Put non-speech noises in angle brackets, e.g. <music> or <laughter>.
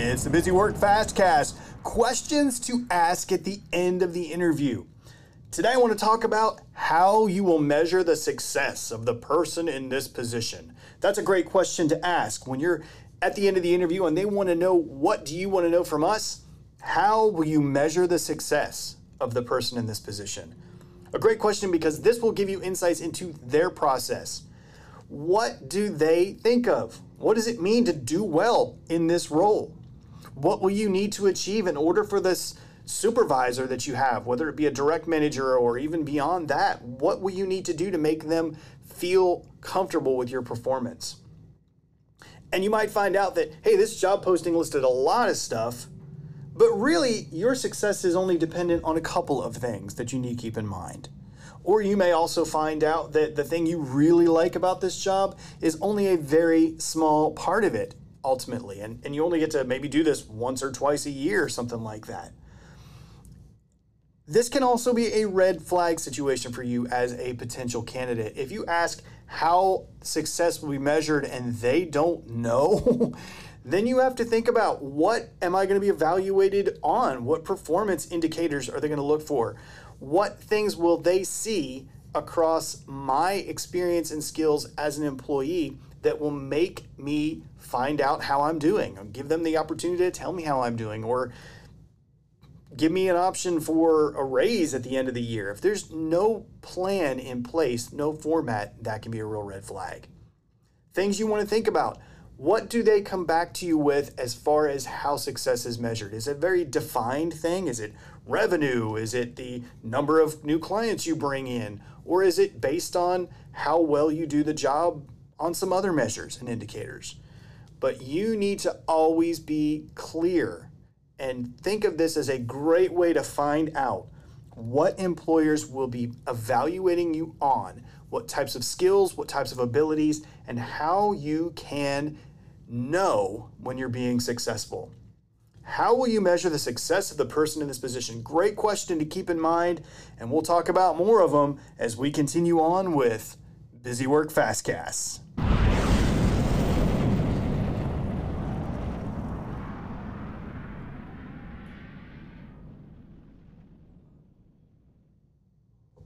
It's the Busy Work Fastcast. Questions to ask at the end of the interview. Today, I want to talk about how you will measure the success of the person in this position. That's a great question to ask when you're at the end of the interview and they want to know what do you want to know from us? How will you measure the success of the person in this position? A great question because this will give you insights into their process. What do they think of? What does it mean to do well in this role? What will you need to achieve in order for this supervisor that you have, whether it be a direct manager or even beyond that? What will you need to do to make them feel comfortable with your performance? And you might find out that, hey, this job posting listed a lot of stuff, but really your success is only dependent on a couple of things that you need to keep in mind. Or you may also find out that the thing you really like about this job is only a very small part of it ultimately. And, and you only get to maybe do this once or twice a year or something like that. This can also be a red flag situation for you as a potential candidate. If you ask how success will be measured and they don't know, <laughs> then you have to think about what am I going to be evaluated on? What performance indicators are they going to look for? What things will they see across my experience and skills as an employee that will make me find out how I'm doing? or Give them the opportunity to tell me how I'm doing or give me an option for a raise at the end of the year. If there's no plan in place, no format, that can be a real red flag. Things you want to think about. What do they come back to you with as far as how success is measured? Is it a very defined thing? Is it revenue? Is it the number of new clients you bring in? Or is it based on how well you do the job on some other measures and indicators? But you need to always be clear and think of this as a great way to find out what employers will be evaluating you on, what types of skills, what types of abilities, and how you can know when you're being successful. How will you measure the success of the person in this position? Great question to keep in mind, and we'll talk about more of them as we continue on with Busy Work Fastcasts.